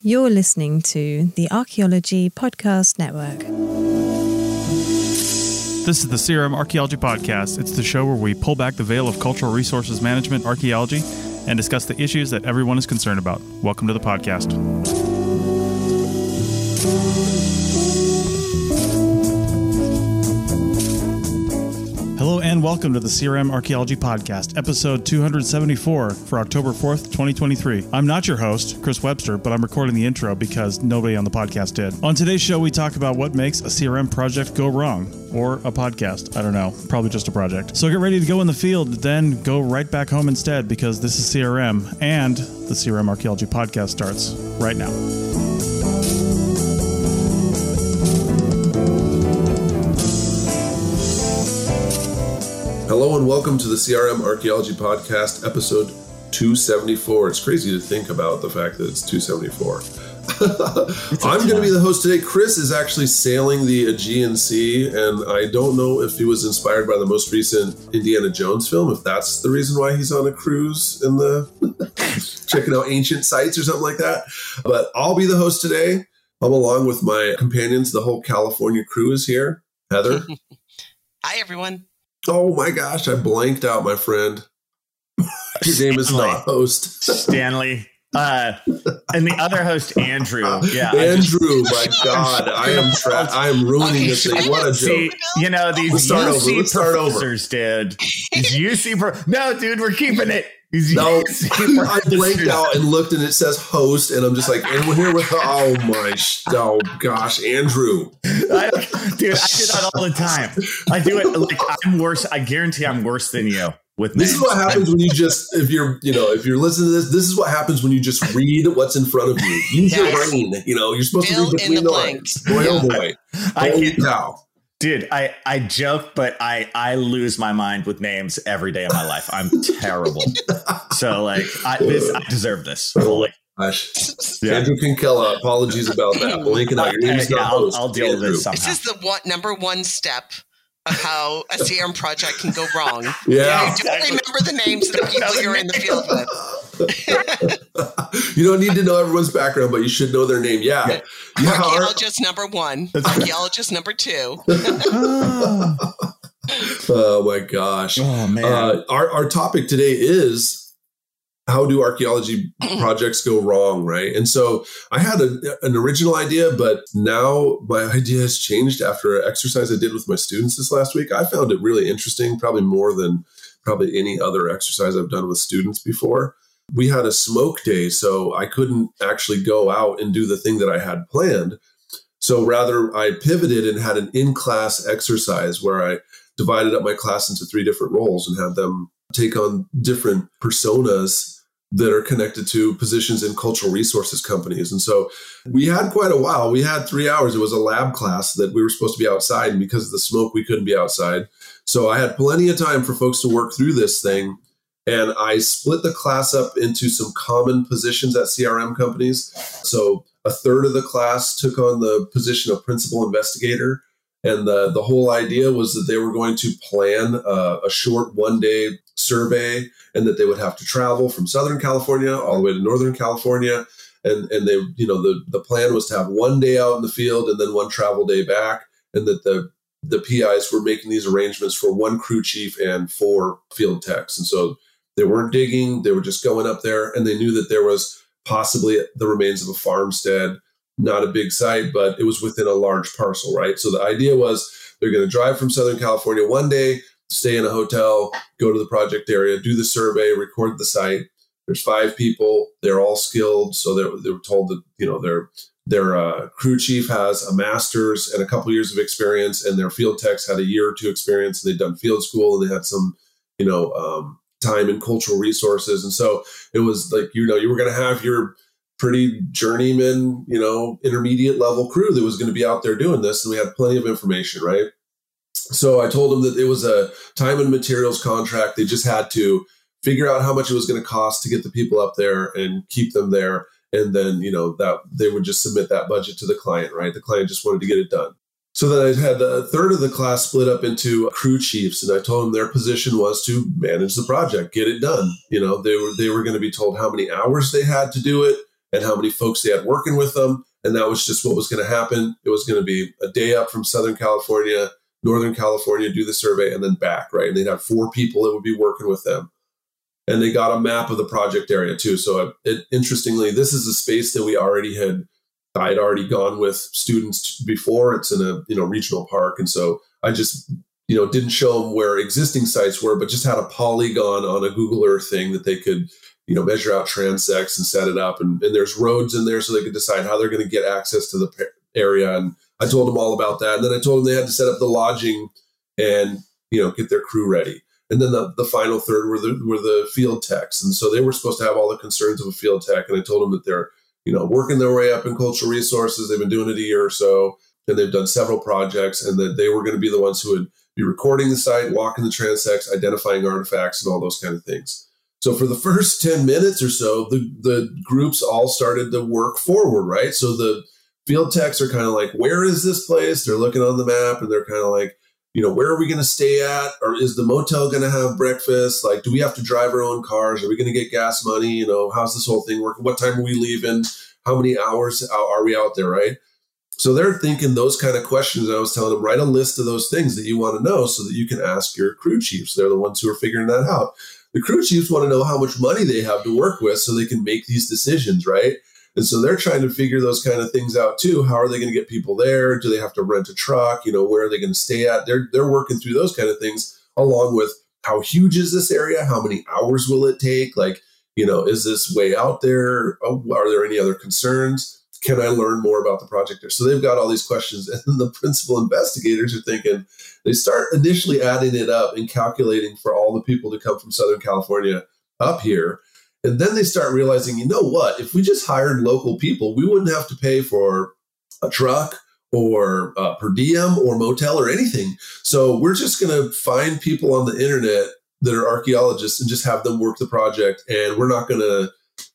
You're listening to the Archaeology Podcast Network. This is the CRM Archaeology Podcast. It's the show where we pull back the veil of cultural resources management, archaeology, and discuss the issues that everyone is concerned about. Welcome to the podcast. Hello and welcome to the CRM Archaeology Podcast, episode 274 for October 4th, 2023. I'm not your host, Chris Webster, but I'm recording the intro because nobody on the podcast did. On today's show, we talk about what makes a CRM project go wrong, or a podcast. I don't know, probably just a project. So get ready to go in the field, then go right back home instead because this is CRM and the CRM Archaeology Podcast starts right now. Hello and welcome to the CRM Archaeology Podcast, episode 274. It's crazy to think about the fact that it's 274. I'm going to be the host today. Chris is actually sailing the Aegean Sea, and I don't know if he was inspired by the most recent Indiana Jones film, if that's the reason why he's on a cruise in the checking out ancient sites or something like that. But I'll be the host today. I'm along with my companions. The whole California crew is here. Heather. Hi, everyone. Oh my gosh, I blanked out, my friend. Your name is not host. Stanley. Uh, and the other host, Andrew. Yeah, Andrew. my God, I am tra- I am ruining Okay, this thing. What a See, joke! you know these Let's start over. UC Let's start professors, dude. These UC pro- no, dude, we're keeping it. These No, UC I blanked out and looked, and it says host, and I'm just like, and we're here with oh my, oh gosh, Andrew. I, dude, I do that all the time. I do it like I'm worse. I guarantee I'm worse than you with This is what happens when you just, if you're, you know, if you're listening to this, this is what happens when you just read what's in front of you. Use your brain. You know, you're supposed Fill to read between the the, blanks. lines. Boy, oh boy. I Holy can, cow. Dude, I I joke, but I I lose my mind with names every day of my life. I'm terrible. so like, I this I deserve this. Oh Fully. Gosh. Yeah. Andrew Kinkella, apologies about that. Blinking out. Your name is Yeah, not I'll. I'll deal with this somehow. This is the one, number one step of how a CRM project can go wrong. Yeah. You don't remember the names of the people you're in the field with. you don't need to know everyone's background, but you should know their name. Yeah. Yeah. Yeah. our- Archaeologist number one, archaeologist number two. oh my gosh. oh man. Uh, our, our topic today is how do archaeology projects go wrong, right? And so I had a, an original idea, but now my idea has changed after an exercise I did with my students this last week. I found it really interesting, probably more than probably any other exercise I've done with students before. We had a smoke day, so I couldn't actually go out and do the thing that I had planned. So rather, I pivoted and had an in class exercise where I divided up my class into three different roles and had them take on different personas that are connected to positions in cultural resources companies. And so we had quite a while. We had three hours. It was a lab class that we were supposed to be outside, and because of the smoke, we couldn't be outside. So I had plenty of time for folks to work through this thing. And I split the class up into some common positions at CRM companies. So a third of the class took on the position of principal investigator. And the, the whole idea was that they were going to plan a, a short one day survey and that they would have to travel from Southern California all the way to Northern California. And, and they, you know, the, the plan was to have one day out in the field and then one travel day back. And that the, the PIs were making these arrangements for one crew chief and four field techs. And so they weren't digging, they were just going up there and they knew that there was possibly the remains of a farmstead not a big site, but it was within a large parcel, right? So the idea was they're going to drive from Southern California one day, stay in a hotel, go to the project area, do the survey, record the site. There's five people. They're all skilled, so they they were told that you know their their uh, crew chief has a master's and a couple years of experience, and their field techs had a year or two experience. And they'd done field school, and they had some you know um, time and cultural resources, and so it was like you know you were going to have your pretty journeyman, you know, intermediate level crew that was going to be out there doing this. And we had plenty of information, right? So I told them that it was a time and materials contract. They just had to figure out how much it was going to cost to get the people up there and keep them there. And then, you know, that they would just submit that budget to the client, right? The client just wanted to get it done. So then I had a third of the class split up into crew chiefs, and I told them their position was to manage the project, get it done. You know, they were they were going to be told how many hours they had to do it and how many folks they had working with them, and that was just what was going to happen. It was going to be a day up from Southern California, Northern California, do the survey, and then back, right? And they'd have four people that would be working with them and they got a map of the project area too. So uh, it, interestingly, this is a space that we already had. I'd already gone with students before. It's in a you know regional park, and so I just you know didn't show them where existing sites were, but just had a polygon on a Google Earth thing that they could you know measure out transects and set it up, and, and there's roads in there so they could decide how they're going to get access to the area. And I told them all about that, and then I told them they had to set up the lodging and you know get their crew ready. And then the, the final third were the were the field techs. And so they were supposed to have all the concerns of a field tech. And i told them that they're you know working their way up in cultural resources. They've been doing it a year or so and they've done several projects and that they were going to be the ones who would be recording the site walking the transects identifying artifacts and all those kind of things. So for the first 10 minutes or so the the groups all started to work forward right? So the field techs are kind of like where is this place? They're looking on the map and they're kind of like you know, where are we going to stay at? Or is the motel going to have breakfast? Like, do we have to drive our own cars? Are we going to get gas money? You know, how's this whole thing working? What time are we leaving? How many hours are we out there, right? So they're thinking those kind of questions. I was telling them, write a list of those things that you want to know so that you can ask your crew chiefs. They're the ones who are figuring that out. The crew chiefs want to know how much money they have to work with so they can make these decisions, right? And so they're trying to figure those kind of things out too. How are they going to get people there? Do they have to rent a truck? You know, where are they going to stay at? They're they're working through those kind of things along with how huge is this area? How many hours will it take? Like, you know, is this way out there? Oh, are there any other concerns? Can I learn more about the project there? So they've got all these questions, and the principal investigators are thinking. They start initially adding it up and calculating for all the people to come from Southern California up here and then they start realizing, you know what? If we just hired local people, we wouldn't have to pay for a truck or uh, per diem or motel or anything. So we're just going to find people on the internet that are archaeologists and just have them work the project. And we're not going to,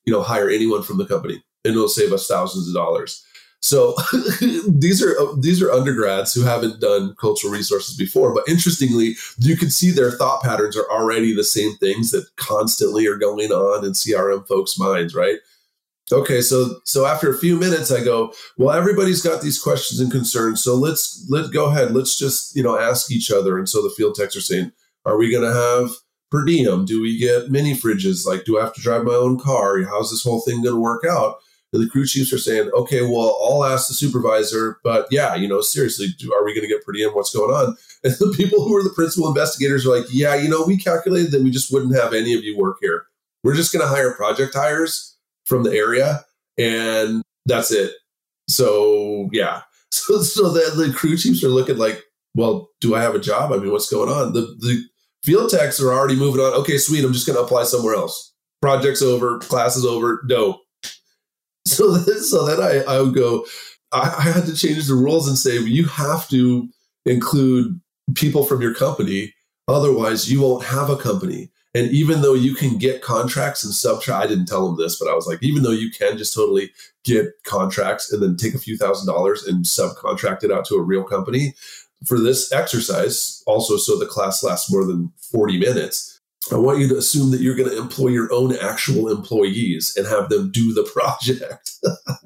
you know, hire anyone from the company, and it'll save us thousands of dollars. So these are uh, these are undergrads who haven't done cultural resources before, but interestingly, you can see their thought patterns are already the same things that constantly are going on in CRM folks' minds, right? Okay, so so after a few minutes, I go, well, everybody's got these questions and concerns, so let's let's go ahead, let's just you know ask each other. And so the field techs are saying, are we going to have per diem? Do we get mini fridges? Like, do I have to drive my own car? How's this whole thing going to work out? The crew chiefs are saying, okay, well, I'll ask the supervisor, but yeah, you know, seriously, do, are we going to get per diem? What's going on? And the people who are the principal investigators are like, yeah, you know, we calculated that we just wouldn't have any of you work here. We're just going to hire project hires from the area, and that's it. So yeah, so so then the crew chiefs are looking like, well, do I have a job? I mean, what's going on? The the field techs are already moving on. Okay, sweet. I'm just going to apply somewhere else. Project's over. Class is over. No, so so then I, I would go, I, I had to change the rules and say, you have to include people from your company. Otherwise, you won't have a company. And even though you can get contracts and subtract, I didn't tell them this, but I was like, even though you can just totally get contracts and then take a few thousand dollars and subcontract it out to a real company for this exercise, also so the class lasts more than 40 minutes, I want you to assume that you're going to employ your own actual employees and have them do the project.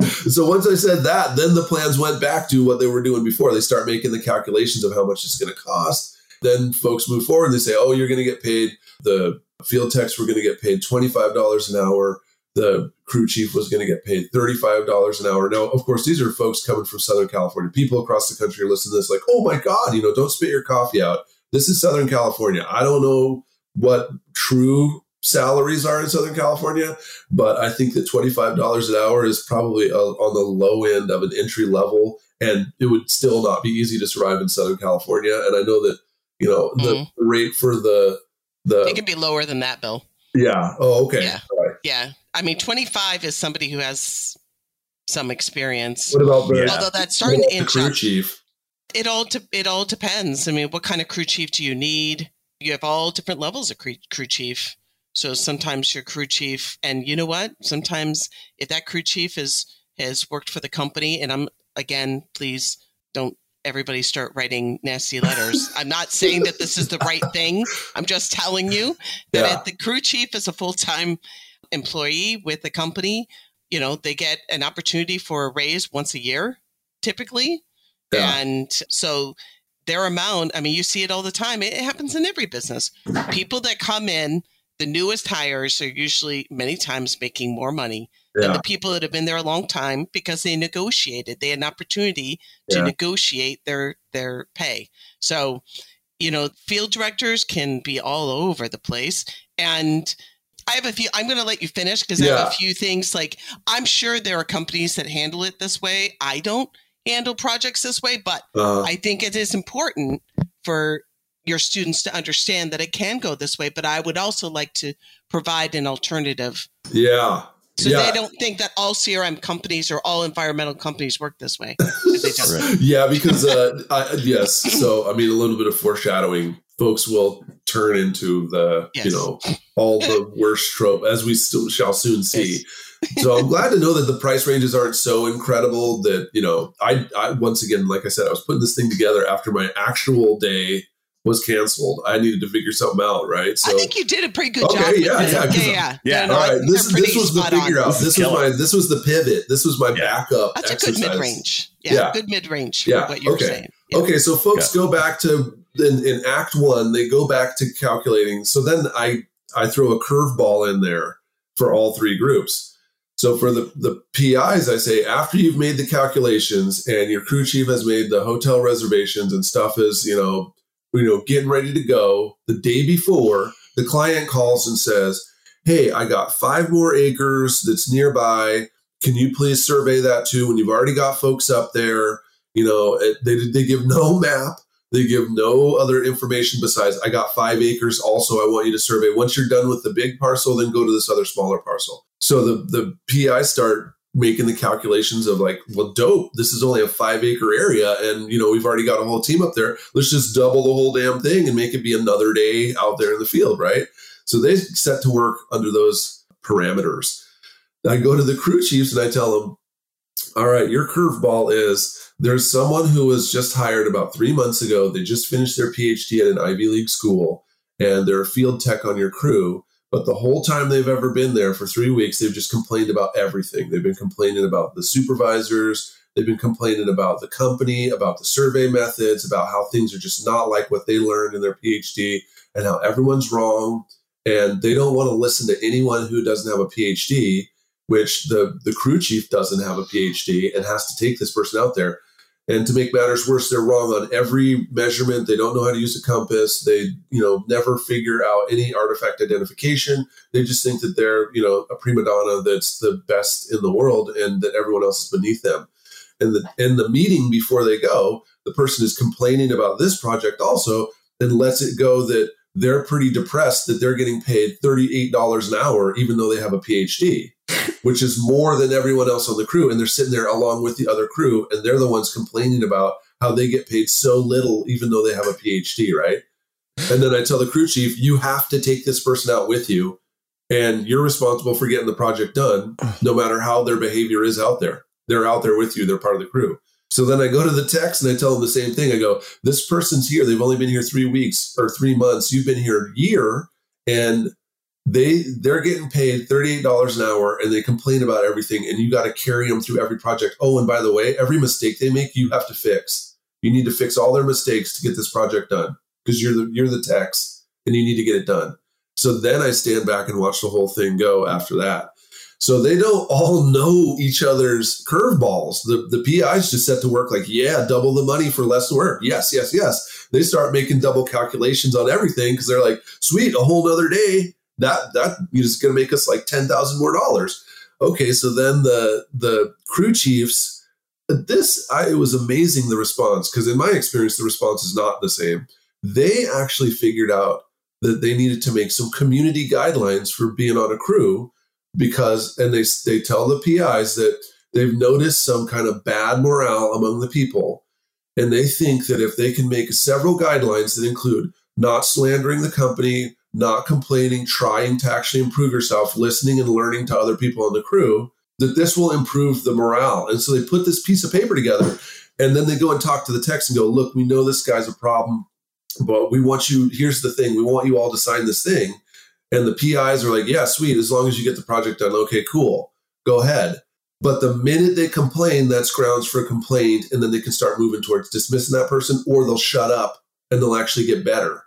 so once I said that, then the plans went back to what they were doing before. They start making the calculations of how much it's going to cost. Then folks move forward and they say, oh, you're going to get paid. The field techs were going to get paid $25 an hour. The crew chief was going to get paid $35 an hour. Now, of course, these are folks coming from Southern California. People across the country are listening to this like, oh my God, you know, don't spit your coffee out. This is Southern California. I don't know what true salaries are in Southern California, but I think that $25 an hour is probably a, on the low end of an entry level, and it would still not be easy to survive in Southern California. And I know that, you know, the mm-hmm. rate for the, the. It could be lower than that, Bill. Yeah. Oh, okay. Yeah. Right. Yeah. I mean, 25 is somebody who has some experience. What about Yeah. Although that's starting to the inch crew up. chief? It all de- it all depends. I mean, what kind of crew chief do you need? You have all different levels of crew, chief. So sometimes your crew chief, and you know what? Sometimes if that crew chief is has worked for the company, and I'm again, please don't everybody start writing nasty letters. I'm not saying that this is the right thing. I'm just telling you that Yeah. if the crew chief is a full time employee with the company, you know, they get an opportunity for a raise once a year, typically. Yeah. And so their amount, I mean, you see it all the time. It, it happens in every business. People that come in, the newest hires are usually many times making more money than the people that have been there a long time because they negotiated. They had an opportunity to Yeah. negotiate their their pay. So, you know, field directors can be all over the place. And I have a few. I'm going to let you finish because I have a few things. Like I'm sure there are companies that handle it this way. I don't handle projects this way, but Uh, I think it is important for your students to understand that it can go this way. But I would also like to provide an alternative yeah. so yeah. they don't think that all CRM companies or all environmental companies work this way. they don't. yeah, because uh, I, yes. So I mean, a little bit of foreshadowing. Folks will turn into the Yes. you know all the worst trope as we still shall soon see. So I'm glad to know that the price ranges aren't so incredible that you know I, I once again like I said I was putting this thing together after my actual day was canceled. I needed to figure something out, right? So I think you did a pretty good Okay, job. with yeah, it. yeah, 'cause yeah, I'm- yeah. yeah, No, all I this this was the spot on. figure out. This is This was killer. my this was the pivot. This was my Yeah. backup. That's exercise. a good mid range. Yeah, Yeah. good mid range. Yeah, what you're okay. saying. Yeah. Okay, so folks go back to in, in Act One. They go back to calculating. So then I I throw a curveball in there for all three groups. So for the the PIs, I say after you've made the calculations and your crew chief has made the hotel reservations and stuff is you know you know getting ready to go the day before, the client calls and says, "Hey, I got five more acres that's nearby. Can you please survey that too? When you've already got folks up there." You know, it, they they give no map. They give no other information besides I got five acres. Also, I want you to survey. Once you're done with the big parcel, then go to this other smaller parcel. So the the PI start making the calculations of like, well, dope. This is only a five acre area, and you know we've already got a whole team up there. Let's just double the whole damn thing and make it be another day out there in the field, right? So they set to work under those parameters. I go to the crew chiefs and I tell them, all right, your curveball is there's someone who was just hired about three months ago. They just finished their PhD at an Ivy League school and they're a field tech on your crew. But the whole time they've ever been there for three weeks, they've just complained about everything. They've been complaining about the supervisors. They've been complaining about the company, about the survey methods, about how things are just not like what they learned in their PhD, and how everyone's wrong. And they don't want to listen to anyone who doesn't have a PhD, which the, the crew chief doesn't have a PhD and has to take this person out there. And to make matters worse, they're wrong on every measurement. They don't know how to use a compass. They, you know, never figure out any artifact identification. They just think that they're, you know, a prima donna that's the best in the world and that everyone else is beneath them. And the in the meeting before they go, the person is complaining about this project also and lets it go that they're pretty depressed that they're getting paid $38 an hour, even though they have a PhD which is more than everyone else on the crew. And they're sitting there along with the other crew, and they're the ones complaining about how they get paid so little, even though they have a PhD, right? And then I tell the crew chief, you have to take this person out with you, and you're responsible for getting the project done, no matter how their behavior is out there. They're out there with you, they're part of the crew. So then I go to the text and I tell them the same thing. I go, this person's here. They've only been here three weeks or three months. You've been here a year, and they they're getting paid $38 an hour and they complain about everything and you got to carry them through every project oh and by the way every mistake they make you have to fix you need to fix all their mistakes to get this project done because you're the you're the text and you need to get it done so then i stand back and watch the whole thing go after that so they don't all know each other's curveballs the the pis just set to work like yeah double the money for less work yes yes yes they start making double calculations on everything because they're like sweet a whole other day that that is going to make us like ten thousand more dollars. Okay, so then the the crew chiefs, this I, it was amazing the response because in my experience the response is not the same. They actually figured out that they needed to make some community guidelines for being on a crew because, and they, they tell the PIs that they've noticed some kind of bad morale among the people. And they think that if they can make several guidelines that include not slandering the company, not complaining, trying to actually improve yourself, listening and learning to other people on the crew, that this will improve the morale. And so they put this piece of paper together and then they go and talk to the techs and go, look, we know this guy's a problem, but we want you, here's the thing, we want you all to sign this thing. And the PIs are like, yeah, sweet, as long as you get the project done, okay, cool, go ahead. But the minute they complain, that's grounds for a complaint, and then they can start moving towards dismissing that person, or they'll shut up and they'll actually get better.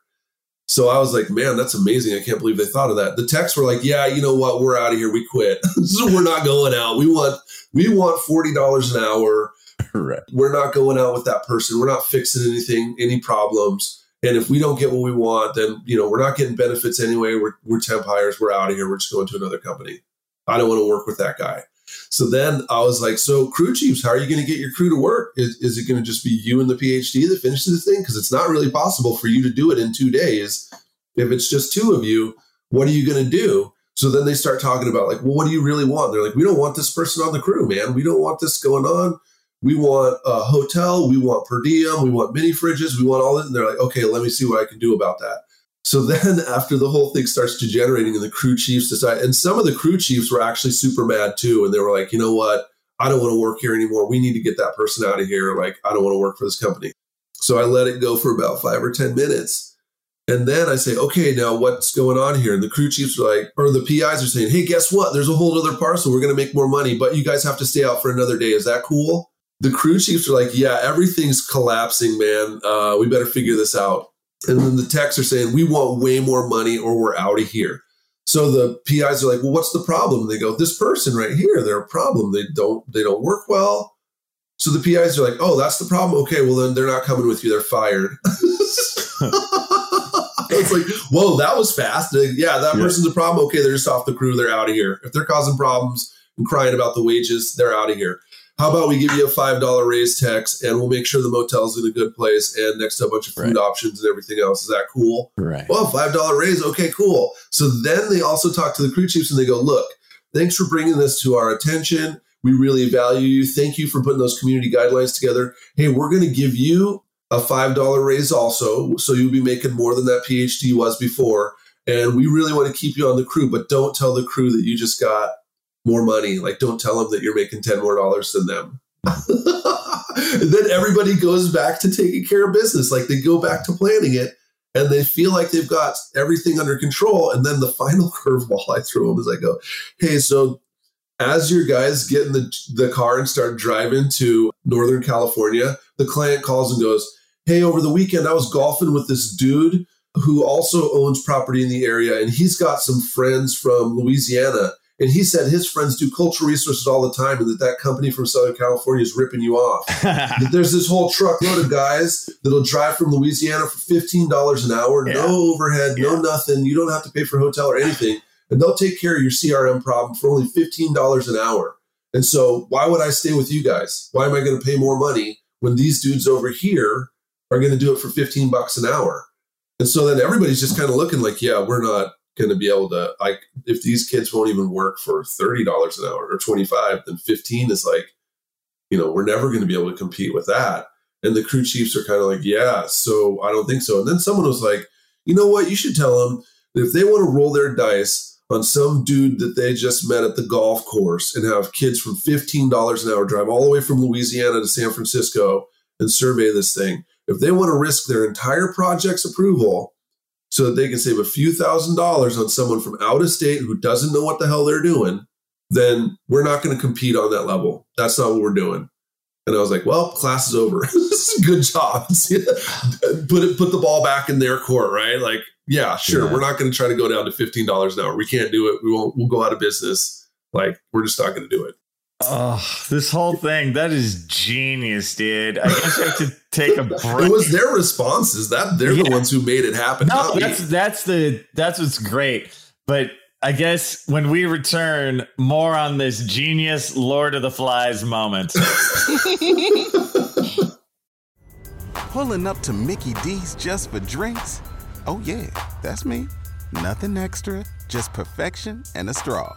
So I was like, man, that's amazing. I can't believe they thought of that. The techs were like, yeah, you know what? We're out of here. We quit. so we're not going out. We want we want forty dollars an hour. Right. We're not going out with that person. We're not fixing anything, any problems. And if we don't get what we want, then you know we're not getting benefits anyway. We're we're temp hires. We're out of here. We're just going to another company. I don't want to work with that guy. So then I was like, so crew chiefs, how are you going to get your crew to work? Is, is it going to just be you and the PhD that finishes the thing? Because it's not really possible for you to do it in two days. If it's just two of you, what are you going to do? So then they start talking about like, well, what do you really want? They're like, we don't want this person on the crew, man. We don't want this going on. We want a hotel. We want per diem. We want mini fridges. We want all that. And they're like, okay, let me see what I can do about that. So then, after the whole thing starts degenerating, and the crew chiefs decide, and some of the crew chiefs were actually super mad too, and they were like, you know what? I don't want to work here anymore. We need to get that person out of here. Like, I don't want to work for this company. So I let it go for about five or 10 minutes. And then I say, okay, now what's going on here? And the crew chiefs are like, or the PIs are saying, hey, guess what? There's a whole other parcel. We're going to make more money, but you guys have to stay out for another day. Is that cool? The crew chiefs are like, yeah, everything's collapsing, man. Uh, we better figure this out. And then the techs are saying, we want way more money or we're out of here. So the PIs are like, well, what's the problem? And they go, this person right here, they're a problem. They don't, they don't work well. So the PIs are like, oh, that's the problem. Okay, well then they're not coming with you. They're fired. it's like, whoa, that was fast. Yeah, that yeah. person's a problem. Okay, they're just off the crew. They're out of here. If they're causing problems and crying about the wages, they're out of here how about we give you a five dollar raise tax and we'll make sure the motel's in a good place and next to a bunch of food right. options and everything else. Is that cool? Right. Well, five dollar raise. Okay, cool. So then they also talk to the crew chiefs and they go, look, thanks for bringing this to our attention. We really value you. Thank you for putting those community guidelines together. Hey, we're going to give you a five dollar raise also, so you'll be making more than that PhD was before. And we really want to keep you on the crew, but don't tell the crew that you just got more money. Like, don't tell them that you're making 10 more dollars than them. then everybody goes back to taking care of business. Like, they go back to planning it and they feel like they've got everything under control. And then the final curveball I throw them is I go, hey, so as your guys get in the, the car and start driving to Northern California, the client calls and goes, hey, over the weekend, I was golfing with this dude who also owns property in the area, and he's got some friends from Louisiana and he said his friends do cultural resources all the time and that that company from Southern California is ripping you off. That there's this whole truckload of guys that'll drive from Louisiana for $15 an hour, yeah. no overhead, yeah. no nothing. You don't have to pay for a hotel or anything. And they'll take care of your CRM problem for only $15 an hour. And so why would I stay with you guys? Why am I going to pay more money when these dudes over here are going to do it for 15 bucks an hour? And so then everybody's just kind of looking like, yeah, we're not going to be able to like if these kids won't even work for $30 an hour or 25 then 15 is like you know we're never going to be able to compete with that. And the crew chiefs are kind of like yeah so i don't think so. And then someone was like you know what? You should tell them that if they want to roll their dice on some dude that they just met at the golf course and have kids from $15 an hour drive all the way from louisiana to san francisco and survey this thing if they want to risk their entire project's approval so that they can save a few thousand dollars on someone from out of state who doesn't know what the hell they're doing, then we're not going to compete on that level. That's not what we're doing. And I was like, well, class is over. Good job. put it, put the ball back in their court, right? Like, yeah, sure. Yeah. We're not going to try to go down to fifteen dollars an hour. We can't do it. We won't. We'll go out of business. Like, we're just not going to do it. Oh, this whole thing, that is genius, dude. I guess I have to take a break. It was their responses. That they're yeah. the ones who made it happen. No, that's me. that's the that's what's great. But I guess when we return, more on this genius Lord of the Flies moment. Pulling up to Mickey D's just for drinks? Oh yeah, that's me. Nothing extra, just perfection and a straw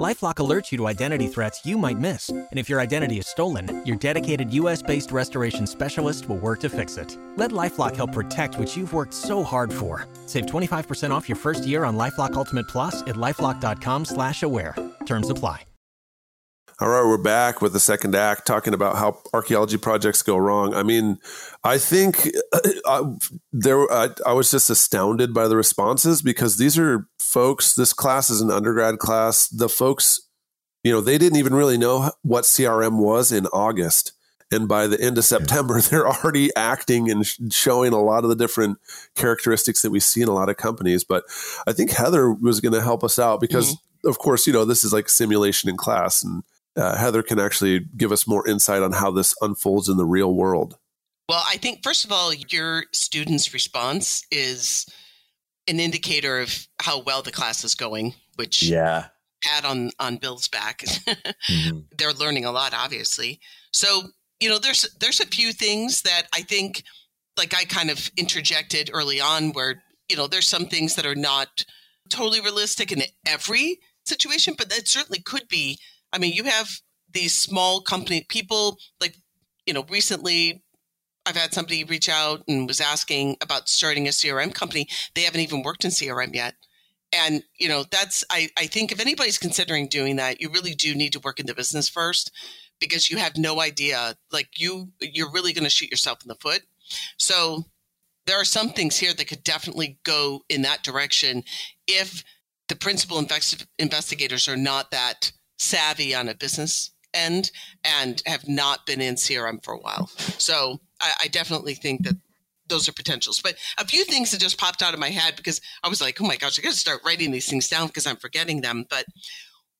LifeLock alerts you to identity threats you might miss. And if your identity is stolen, your dedicated US-based restoration specialist will work to fix it. Let LifeLock help protect what you've worked so hard for. Save 25% off your first year on LifeLock Ultimate Plus at LifeLock.com slash aware. Terms apply. All right, we're back with the second act talking about how archaeology projects go wrong. I mean, I think uh, there I, I was just astounded by the responses because these are folks. This class is an undergrad class. The folks, you know, they didn't even really know what CRM was in August, and by the end of September, they're already acting and sh- showing a lot of the different characteristics that we see in a lot of companies. But I think Heather was going to help us out because, of course, you know, this is like simulation in class and uh, Heather can actually give us more insight on how this unfolds in the real world. Well, I think first of all, your students' response is an indicator of how well the class is going, which Yeah. pat on on Bill's back. Mhm. They're learning a lot, obviously. So you know, there's there's a few things that I think, like I kind of interjected early on, where you know there's some things that are not totally realistic in every situation, but that certainly could be. I mean, you have these small company people like you know recently I've had somebody reach out and was asking about starting a CRM company. They haven't even worked in CRM yet. And, you know, that's, I, I think if anybody's considering doing that, you really do need to work in the business first because you have no idea. Like you, you're really going to shoot yourself in the foot. So there are some things here that could definitely go in that direction if the principal invest- investigators are not that savvy on a business end and have not been in CRM for a while. So I, I definitely think that those are potentials. But a few things that just popped out of my head because I was like, oh my gosh, I got to start writing these things down because I'm forgetting them. But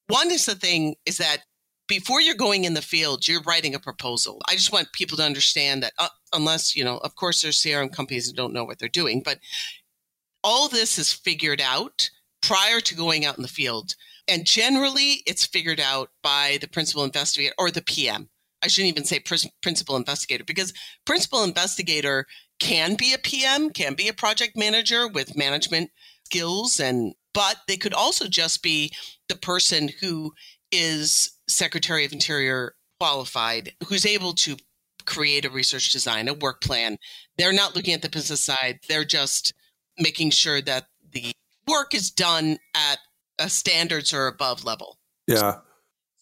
one is the thing is that before you're going in the field, you're writing a proposal. I just want people to understand that, uh, unless, you know, of course, there's CRM companies that don't know what they're doing, but all this is figured out prior to going out in the field. And generally, it's figured out by the principal investigator or the PM. I shouldn't even say pr- principal investigator because principal investigator can be a PM, can be a project manager with management skills, and but they could also just be the person who is Secretary of Interior qualified, who's able to create a research design, a work plan. They're not looking at the business side. They're just making sure that the work is done at a standards or above level. Yeah.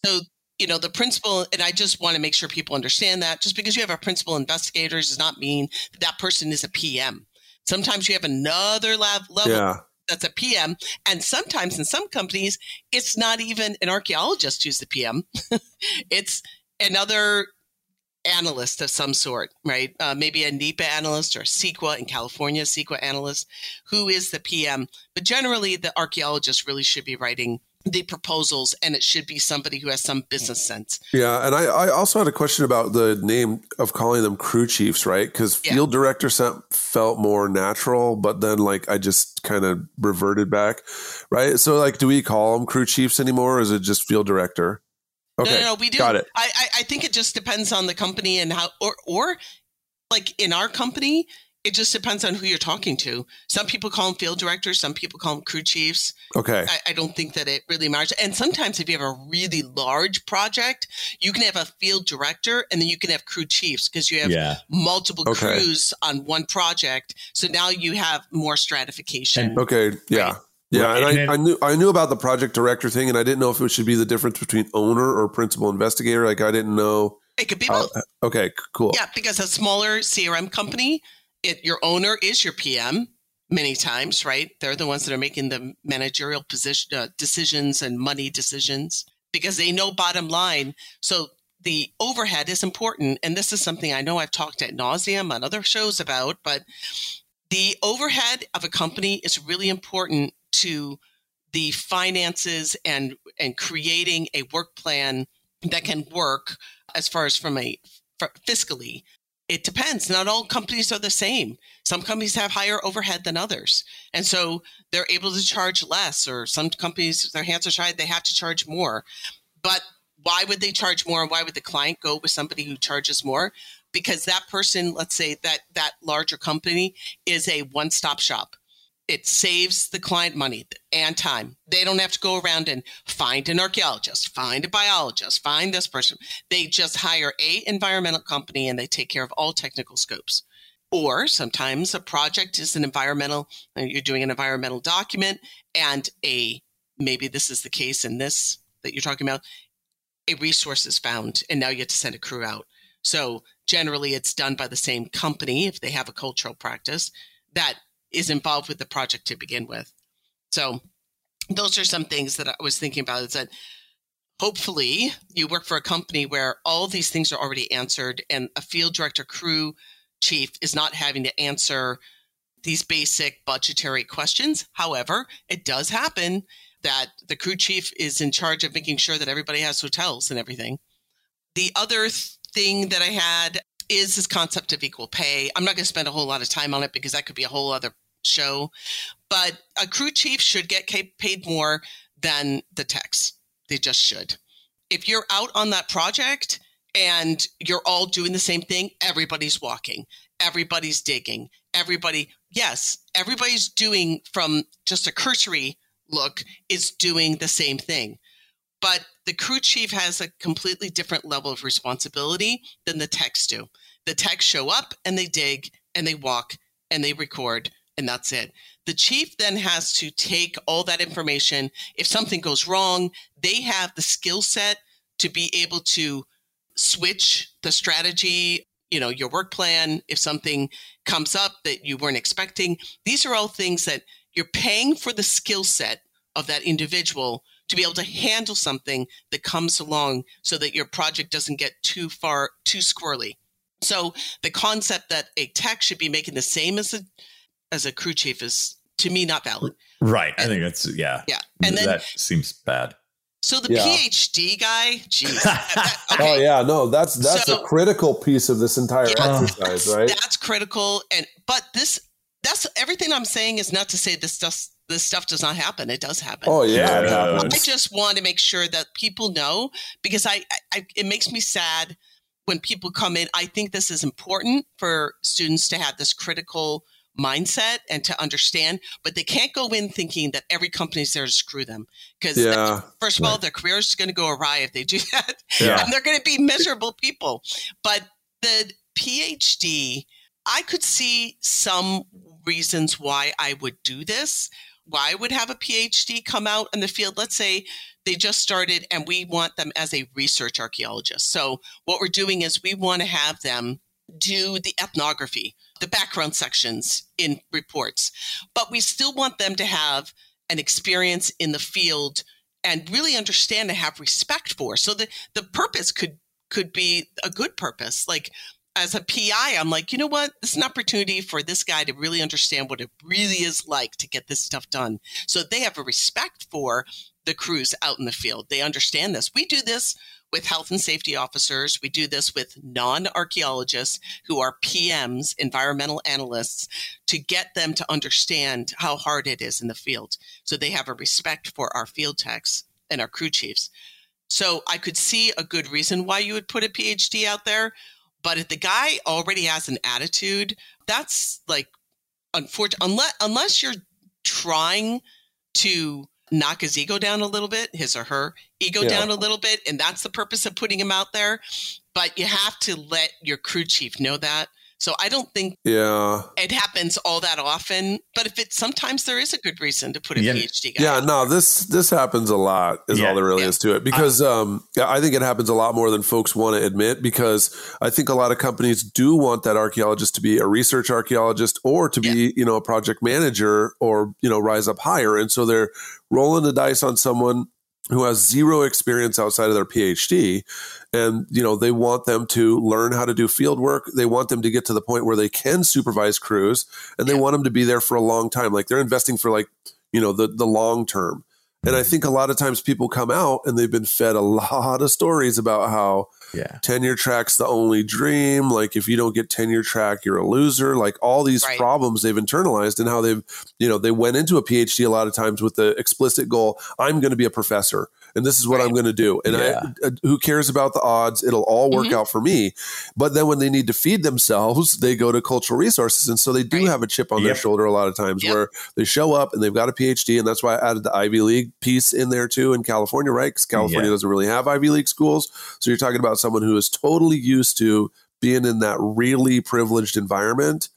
So, you know, the principal, and I just want to make sure people understand that just because you have a principal investigator does not mean that that person is a PM. Sometimes you have another lab level Yeah. that's a PM. And sometimes in some companies, it's not even an archaeologist who's the PM, it's another analyst of some sort, right? Uh, maybe a NEPA analyst or a CEQA in California, CEQA analyst, who is the PM. But generally, the archaeologist really should be writing the proposals and it should be somebody who has some business sense. Yeah, and I, I also had a question about the name of calling them crew chiefs, right? Because Yeah. field director felt more natural, but then like I just kind of reverted back, right? So like, do we call them crew chiefs anymore, or is it just field director? Okay, No, no, no, we do. got it. I, I, I think it just depends on the company and how, or, or like in our company, It just depends on who you're talking to. Some people call them field directors, some people call them crew chiefs. Okay. I, I, don't think that it really matters. And sometimes, if you have a really large project, you can have a field director and then you can have crew chiefs because you have Yeah. multiple Okay. crews on one project. So now you have more stratification. Okay. Yeah. Right. Yeah, Right, and, and I, then- I knew I knew about the project director thing, and I didn't know if it should be the difference between owner or principal investigator. Like I didn't know. it could be How, both. okay, cool. Yeah, because a smaller CRM company, it, your owner is your PM many times, right? They're the ones that are making the managerial position uh, decisions and money decisions because they know bottom line. So the overhead is important, and this is something I know I've talked at nauseum on other shows about, but the overhead of a company is really important to the finances and and creating a work plan that can work as far as from a fiscally it depends. Not all companies are the same. Some companies have higher overhead than others. And so they're able to charge less or some companies their hands are tied they have to charge more. But why would they charge more and why would the client go with somebody who charges more? Because that person let's say that that larger company is a one-stop shop it saves the client money and time. They don't have to go around and find an archaeologist, find a biologist, find this person. They just hire a environmental company and they take care of all technical scopes. Or sometimes a project is an environmental, uh, you're doing an environmental document and a maybe this is the case in this that you're talking about, a resource is found and now you have to send a crew out. So generally it's done by the same company if they have a cultural practice that is involved with the project to begin with. So those are some things that I was thinking about is that hopefully you work for a company where all these things are already answered and a field director crew chief is not having to answer these basic budgetary questions. However, it does happen that the crew chief is in charge of making sure that everybody has hotels and everything. The other thing that I had is this concept of equal pay. I'm not going to spend a whole lot of time on it because that could be a whole other show. But a crew chief should get paid more than the techs. They just should. If you're out on that project and you're all doing the same thing, everybody's walking, everybody's digging, everybody, yes, everybody's doing from just a cursory look is doing the same thing. But the crew chief has a completely different level of responsibility than the techs do. The techs show up and they dig and they walk and they record and that's it. The chief then has to take all that information. If something goes wrong, they have the skill set to be able to switch the strategy, you know, your work plan. If something comes up that you weren't expecting, these are all things that you're paying for the skill set of that individual to be able to handle something that comes along so that your project doesn't get too far, too squirrely. So the concept that a tech should be making the same as a as a crew chief is to me not valid. Right. I think that's yeah. Yeah. And then that seems bad. so the Yeah. PhD guy, geez. that- Oh yeah, no, that's that's So- a critical piece of this entire Yeah. exercise, right? That's critical. And but this that's everything I'm saying is not to say this stuff this stuff does not happen. It does happen. Oh yeah, it Yeah. happens. I just want to make sure that people know because I, I, I it makes me sad when people come in. I think this is important for students to have this critical mindset and to understand, but they can't go in thinking that every company's there to screw them. Because Yeah, first of all, their career is going to go awry if they do that, Yeah. and they're going to be miserable people. But the PhD, I could see some reasons why I would do this. Why I would have a PhD come out in the field. Let's say they just started and we want them as a research archaeologist. So what we're doing is we want to have them do the ethnography, the background sections in reports, but we still want them to have an experience in the field and really understand and have respect for. So the, the purpose could could be a good purpose. Like as a PI, I'm like, you know what? Is an opportunity for this guy to really understand what it really is like to get this stuff done. So they have a respect for the crews out in the field. They understand this. We do this with health and safety officers. We do this with non archaeologists who are PMs, environmental analysts, to get them to understand how hard it is in the field. So they have a respect for our field techs and our crew chiefs. So I could see a good reason why you would put a PhD out there, But if the guy already has an attitude, that's like unfortunate. Unless unless you're trying to knock his ego down a little bit, his or her ego Yeah. down a little bit, and that's the purpose of putting him out there. But you have to let your crew chief know that. So I don't think Yeah. it happens all that often. But if it sometimes there is a good reason to put a Yeah. PhD guy. Yeah, out. no, this this happens a lot is Yeah. all there really Yeah. is to it. Because um I think it happens a lot more than folks want to admit because I think a lot of companies do want that archaeologist to be a research archaeologist or to be, you know, a project manager or, you know, rise up higher. And so they're rolling the dice on someone who has zero experience outside of their PhD and you know they want them to learn how to do field work. They want them to get to the point where they can supervise crews and they Yeah. want them to be there for a long time. Like they're investing for like you know the the long term. And i mm-hmm. think a lot of times people come out and they've been fed a lot of stories about how Yeah. tenure track's the only dream like if you don't get tenure track you're a loser like all these Right. problems they've internalized and how they've you know they went into a phd a lot of times with the explicit goal i'm going to be a professor and this is what i'm going to do. And Yeah. I, uh, who cares about the odds? It'll all work Mhm. out for me. But then when they need to feed themselves they go to cultural resources. And so they do Right. have a chip on their shoulder a lot of times Yep. where they show up and they've got a phd and that's why i added the ivy league piece in there too in california right? Because california doesn't really have ivy league schools. So you're talking about someone who is totally used to being in that really privileged environment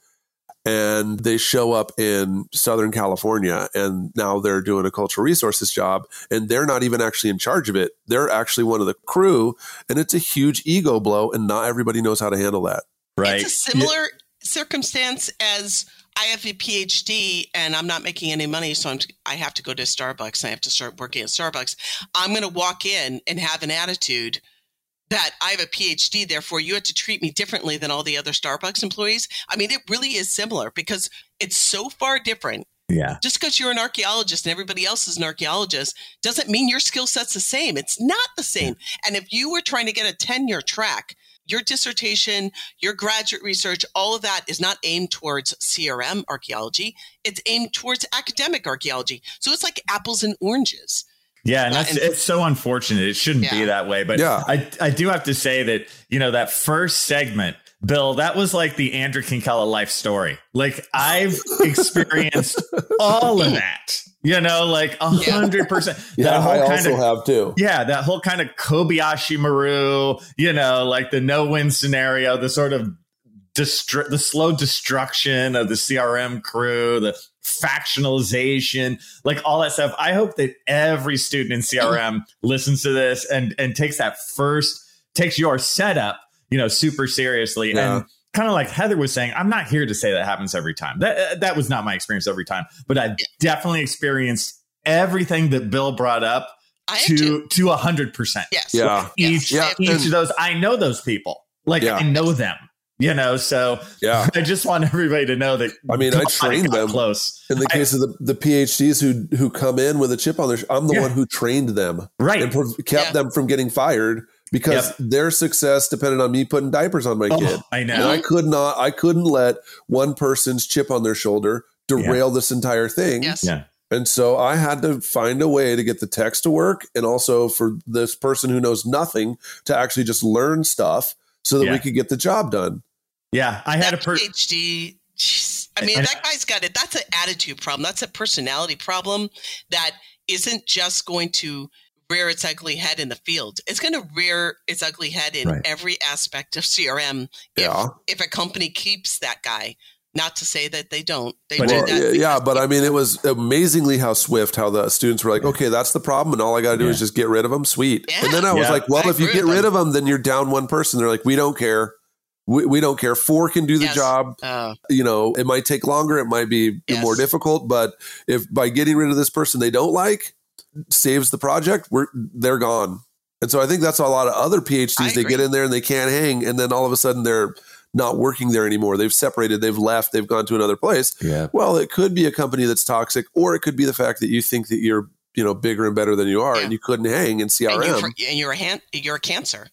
and they show up in southern california and now they're doing a cultural resources job and they're not even actually in charge of it they're actually one of the crew and it's a huge ego blow and not everybody knows how to handle that Right. It's a similar circumstance as I have a PhD and I'm not making any money, so I'm, I have to go to Starbucks. and I have to start working at Starbucks. I'm going to walk in and have an attitude that I have a PhD, therefore you have to treat me differently than all the other Starbucks employees. I mean, it really is similar because it's so far different. yeah. Just because you're an archaeologist and everybody else is an archaeologist doesn't mean your skill set's the same. It's not the same. And if you were trying to get a tenure track, your dissertation, your graduate research, all of that is not aimed towards CRM archaeology. It's aimed towards academic archaeology. So it's like apples and oranges. Yeah, and Uh, that's and- it's so unfortunate. It shouldn't be that way. But Yeah. I I do have to say that, you know, that first segment, Bill, that was like the Andrew Kinkella life story. Like I've experienced all of that. You know, like a hundred percent. That whole kind of have too yeah, that whole kind of Kobayashi Maru, you know, like the no win scenario, the sort of destru- the slow destruction of the CRM crew, the factionalization, like all that stuff. I hope that every student in CRM listens to this and and takes that first takes your setup, you know, super seriously Yeah. and kind of like Heather was saying, I'm not here to say that happens every time. That uh, that was not my experience every time, but I've definitely experienced everything that Bill brought up I to. to to a hundred percent. Yes. Yeah. Each Yeah, each of those, I know those people. Like Yeah. I know them. You know, so yeah I just want everybody to know that. I mean, I God, trained got them. close. in the I- case of the, the phds who who come in with a chip on their i'm the Yeah. one who trained them Right. and kept Yeah. them from getting fired because Yep. their success depended on me putting diapers on my oh, kid Oh, I and know. i could not i couldn't let one person's chip on their shoulder derail this entire thing Yes. Yeah. and so i had to find a way to get the text to work and also for this person who knows nothing to actually just learn stuff so that Yeah. we could get the job done Yeah. I had a that per PhD. jeez. I mean, I- that guy's got it. That's an attitude problem. That's a personality problem that isn't just going to rear its ugly head in the field. It's going to rear its ugly head in Right. every aspect of CRM. Yeah. if a company keeps that guy, not to say that they don't. They But do Well, that. yeah, yeah, but I mean, it was amazingly how swift how the students were like, okay, that's the problem, and all I got to do is just get rid of them. Sweet. Yeah. And then I was Yeah. like, well, I if you get with rid them. of them, then you're down one person. They're like, we don't care. We, we don't care. Four can do the Yes. job. Uh, You know, it might take longer. It might be Yes. more difficult, but if by getting rid of this person they don't like saves the project, we're they're gone. And so I think that's a lot of other PhDs. They get in there and they can't hang, and then all of a sudden they're not working there anymore. They've separated. They've left. They've gone to another place. Yeah. Well, it could be a company that's toxic, or it could be the fact that you think that you're, you know, bigger and better than you are, Yeah. and you couldn't hang in and, CRM. you're, and you're a han- you're a cancer.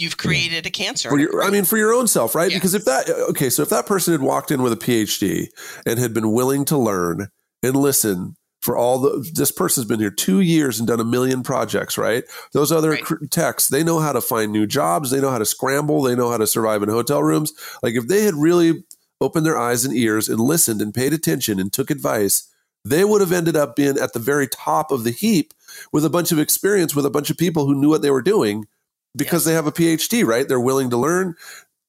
You've created a cancer. For your, I mean, for your own self, right? Yeah. Because if that, uh, okay, so if that person had walked in with a PhD and had been willing to learn and listen, for all the this person's been here two years and done a million projects right those other Right. cr- techs they know how to find new jobs they know how to scramble they know how to survive in hotel rooms like if they had really opened their eyes and ears and listened and paid attention and took advice they would have ended up being at the very top of the heap with a bunch of experience with a bunch of people who knew what they were doing because Yes. they have a phd right? They're willing to learn.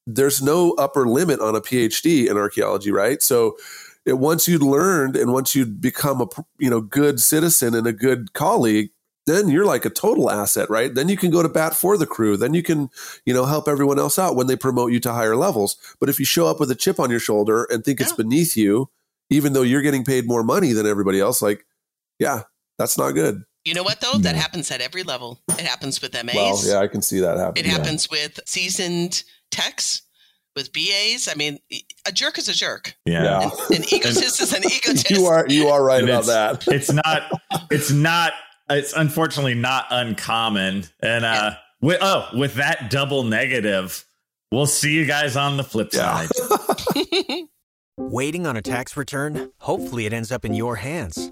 There's no upper limit on a phd in archaeology right? So it, once you'd learned and once you'd become a you know good citizen and a good colleague then you're like a total asset right? Then you can go to bat for the crew. Then you can you know help everyone else out when they promote you to higher levels. But if you show up with a chip on your shoulder and think it's beneath you even though you're getting paid more money than everybody else like yeah that's not good You know what though? That happens at every level. It happens with MAs. well yeah i can see that happen It yeah. happens with seasoned techs, with BAs. I mean, a jerk is a jerk. Yeah. An, an egotist is an egotist. you are you are right And about it's- that it's not it's not it's unfortunately not uncommon and uh with, oh with that double negative we'll see you guys on the flip Yeah. side Waiting on a tax return? Hopefully, it ends up in your hands.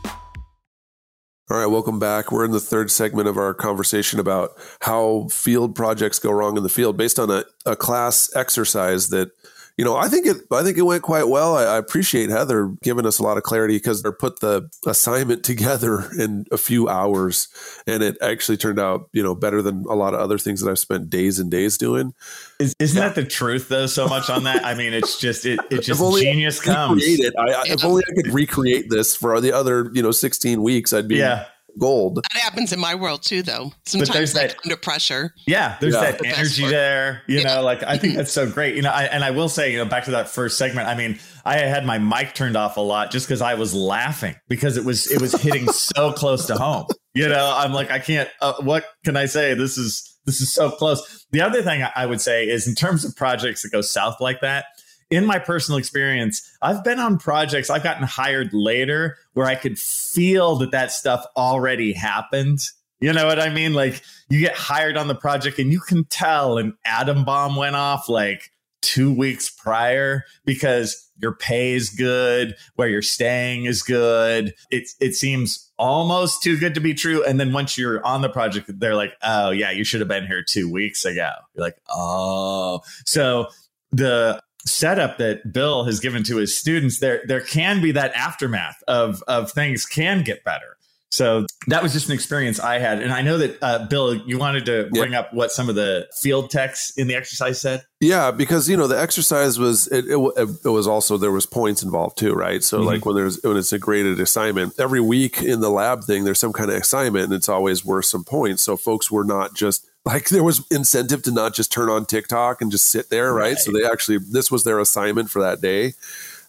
All right, welcome back. We're in the third segment of our conversation about how field projects go wrong in the field based on a, a class exercise that, you know, I think it I think it went quite well. I, I appreciate Heather giving us a lot of clarity because they put the assignment together in a few hours and it actually turned out, you know, better than a lot of other things that I've spent days and days doing. Is, isn't that the truth though so much on that i mean it's just it, it just If only genius could comes it. I, I, If only I could recreate this for the other, you know, 16 weeks, I'd be yeah gold. That happens in my world too, though. there's Sometimes like that- under pressure. Yeah, there's Yeah. that The energy there. You Yeah. know, like I think that's so great. You know, I, and I will say, you know, back to that first segment. I mean, I had my mic turned off a lot just because I was laughing because it was it was hitting so close to home. You know, I'm like, I can't. Uh, what can I say? This is this is so close. The other thing I- I would say is in terms of projects that go south like that. In my personal experience, I've been on projects. I've gotten hired later where I could feel that that stuff already happened. You know what I mean? Like you get hired on the project and you can tell an atom bomb went off like two weeks prior because your pay is good, where you're staying is good. It it seems almost too good to be true. And then once you're on the project, they're like, oh yeah, you should have been here two weeks ago. You're like, oh. So the setup that Bill has given to his students, there there can be that aftermath of of things can get better. So that was just an experience I had, and I know that uh, Bill, you wanted to Yeah. bring up what some of the field techs in the exercise said. Yeah, because you know the exercise was it, it, it was also there was points involved too, right? So Mhm. like when there's when it's a graded assignment, every week in the lab thing, there's some kind of assignment, and it's always worth some points. So folks were not just like there was incentive to not just turn on TikTok and just sit there, right? So they actually this was their assignment for that day.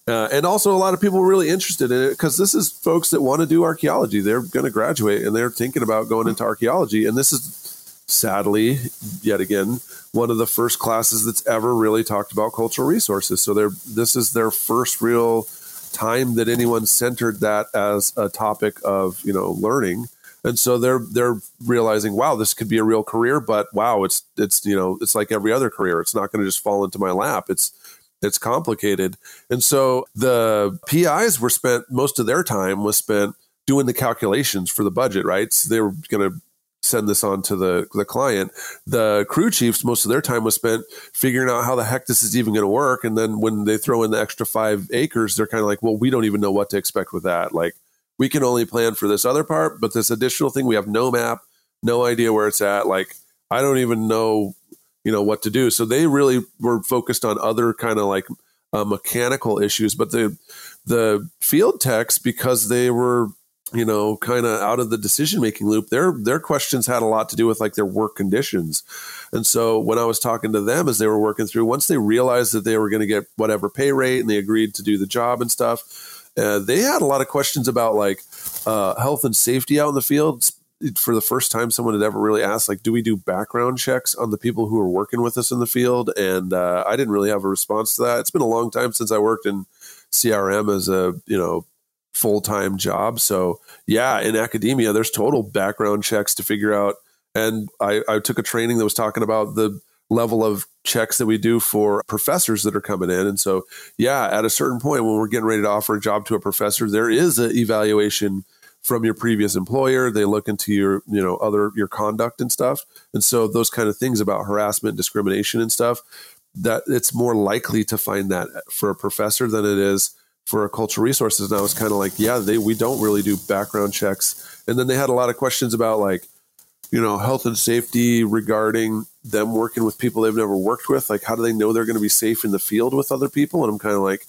Uh, and also, a lot of people were really interested in it because this is folks that want to do archaeology. They're going to graduate and they're thinking about going into archaeology. And this is sadly, yet again, one of the first classes that's ever really talked about cultural resources. So they're this is their first real time that anyone centered that as a topic of you know learning. And so they're they're realizing, wow, this could be a real career, but wow, it's it's you know it's like every other career. It's not going to just fall into my lap. It's it's complicated. And so the PIs were spent most of their time was spent doing the calculations for the budget, right? So they were going to send this on to the the client. The crew chiefs, most of their time was spent figuring out how the heck this is even going to work. And then when they throw in the extra five acres, they're kind of like, well, we don't even know what to expect with that. Like we can only plan for this other part, but this additional thing, we have no map. no idea where it's at. Like, I don't even know, you know, what to do. So they really were focused on other kind of like uh, mechanical issues, but the the field techs because they were you know kind of out of the decision making loop their their questions had a lot to do with like their work conditions and so when i was talking to them as they were working through once they realized that they were going to get whatever pay rate and they agreed to do the job and stuff uh, they had a lot of questions about like uh, health and safety out in the field. For the first time someone had ever really asked like do we do background checks on the people who are working with us in the field? And uh, i didn't really have a response to that. It's been a long time since i worked in crm as a you know full-time job. So yeah in academia there's total background checks to figure out. And I, I took a training that was talking about the level of checks that we do for professors that are coming in. And so, yeah, at a certain point when we're getting ready to offer a job to a professor, there is an evaluation from your previous employer. They look into your, you know, other your conduct and stuff. And so those kind of things about harassment, discrimination and stuff, that it's more likely to find that for a professor than it is for a cultural resources. And I was kind of like, yeah, they we don't really do background checks. And then they had a lot of questions about like, you know, health and safety regarding them working with people they've never worked with. Like, how do they know they're going to be safe in the field with other people? And I'm kind of like,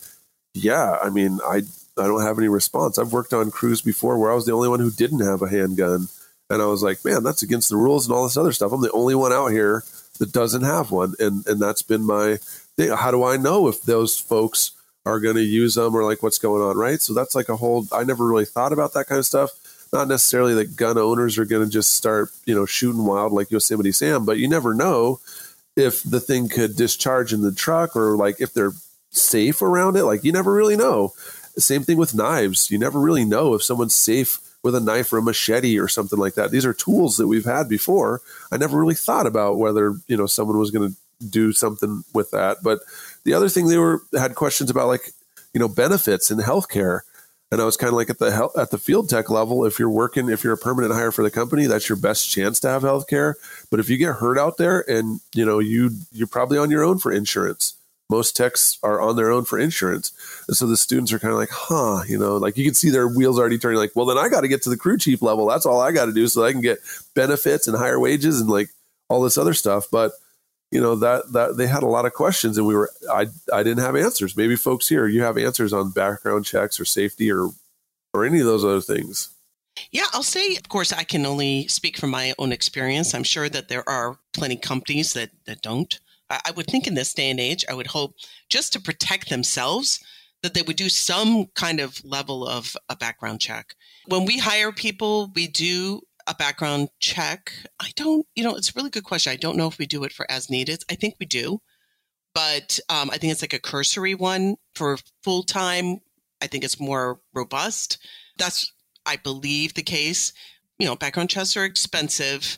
yeah, I mean, I I don't have any response. I've worked on crews before where I was the only one who didn't have a handgun. And I was like, man, that's against the rules and all this other stuff. I'm the only one out here that doesn't have one. And and that's been my thing. How do I know if those folks are going to use them or like what's going on, right? So that's like a whole I never really thought about that kind of stuff. Not necessarily that gun owners are going to just start, you know, shooting wild like Yosemite Sam, but you never know if the thing could discharge in the truck or like if they're safe around it. Like you never really know. Same thing with knives. You never really know if someone's safe with a knife or a machete or something like that. These are tools that we've had before. I never really thought about whether, you know, someone was going to do something with that. But the other thing they were had questions about like, you know, benefits in healthcare. And I was kind of like at the health, at the field tech level, if you're working, if you're a permanent hire for the company, that's your best chance to have healthcare. But if you get hurt out there and, you know, you you're probably on your own for insurance most techs are on their own for insurance. And so the students are kind of like, huh, you know, like you can see their wheels already turning like, well, then I got to get to the crew chief level. That's all I got to do so I can get benefits and higher wages and like all this other stuff. But, you know, that, that they had a lot of questions and we were, I, I didn't have answers. Maybe folks here, you have answers on background checks or safety or, or any of those other things. Yeah, I'll say, of course, I can only speak from my own experience. I'm sure that there are plenty companies that, that don't. I would think in this day and age, I would hope just to protect themselves that they would do some kind of level of a background check. When we hire people, we do a background check. I don't, you know, it's a really good question. I don't know if we do it for as needed. I think we do, but um, I think it's like a cursory one for full time. I think it's more robust. That's, I believe, the case. You know, background checks are expensive.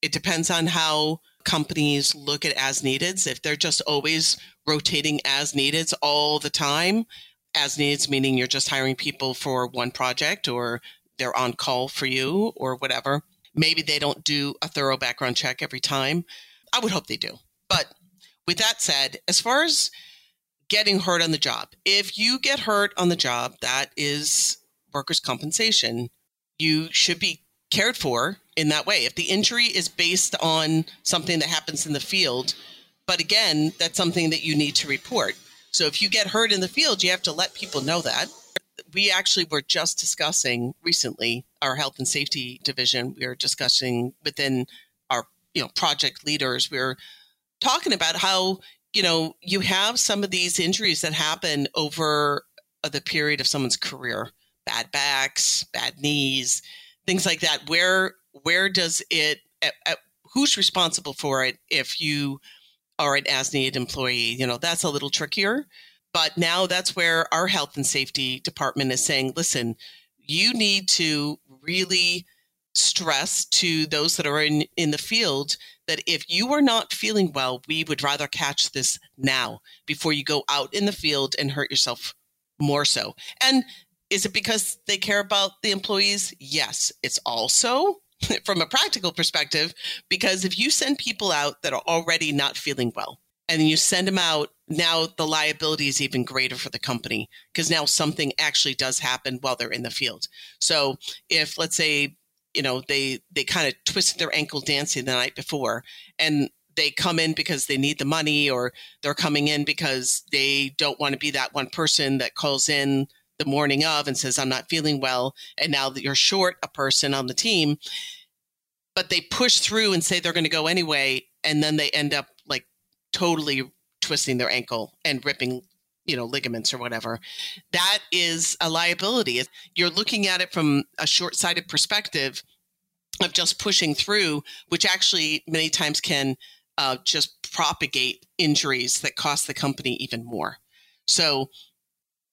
It depends on how companies look at as needed. If they're just always rotating as needed all the time, as needs meaning you're just hiring people for one project or they're on call for you or whatever. Maybe they don't do a thorough background check every time. I would hope they do. But with that said, as far as getting hurt on the job, if you get hurt on the job, that is workers' compensation. You should be cared for in that way. If the injury is based on something that happens in the field, but again, that's something that you need to report. So if you get hurt in the field, you have to let people know that. We actually were just discussing recently our health and safety division. We were discussing within our you know project leaders. We are talking about how you know you have some of these injuries that happen over the period of someone's career, bad backs, bad knees, things like that. Where where does it? At, at, who's responsible for it? If you are an as needed employee, you know that's a little trickier. But now that's where our health and safety department is saying, listen, you need to really stress to those that are in, in the field that if you are not feeling well, we would rather catch this now before you go out in the field and hurt yourself more so. And is it because they care about the employees? Yes. It's also from a practical perspective because if you send people out that are already not feeling well and you send them out, now the liability is even greater for the company because now something actually does happen while they're in the field. So if, let's say, you know, they they kind of twisted their ankle dancing the night before, and they come in because they need the money, or they're coming in because they don't want to be that one person that calls in the morning of and says, "I'm not feeling well," and now that you're short a person on the team, but they push through and say they're going to go anyway, and then they end up like totally twisting their ankle and ripping you know ligaments or whatever. That is a liability. You're looking at it from a short-sighted perspective of just pushing through which actually many times can uh, just propagate injuries that cost the company even more. So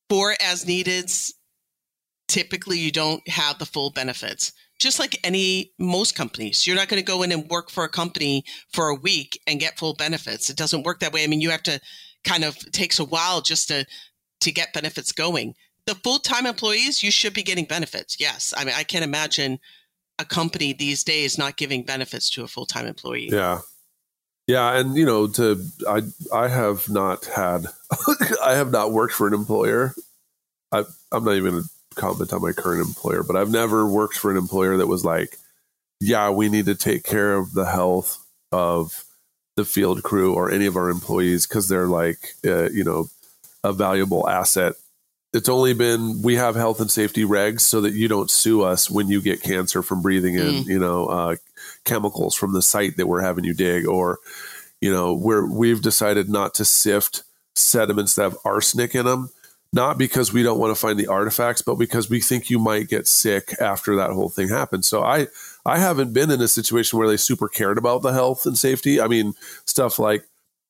for as needed typically you don't have the full benefits just like any most companies you're not going to go in and work for a company for a week and get full benefits. It doesn't work that way. I mean you have to kind of takes a while just to to get benefits going. The full-time employees you should be getting benefits. Yes. I mean i can't imagine a company these days not giving benefits to a full-time employee. Yeah. Yeah and you know to i i have not had i have not worked for an employer. I, i'm not even comment on my current employer but i've never worked for an employer that was like yeah we need to take care of the health of the field crew or any of our employees because they're like uh, you know a valuable asset it's only been we have health and safety regs so that you don't sue us when you get cancer from breathing in mm. you know uh, chemicals from the site that we're having you dig or you know we're we've decided not to sift sediments that have arsenic in them not because we don't want to find the artifacts but because we think you might get sick after that whole thing happens so i I haven't been in a situation where they super cared about the health and safety. I mean, stuff like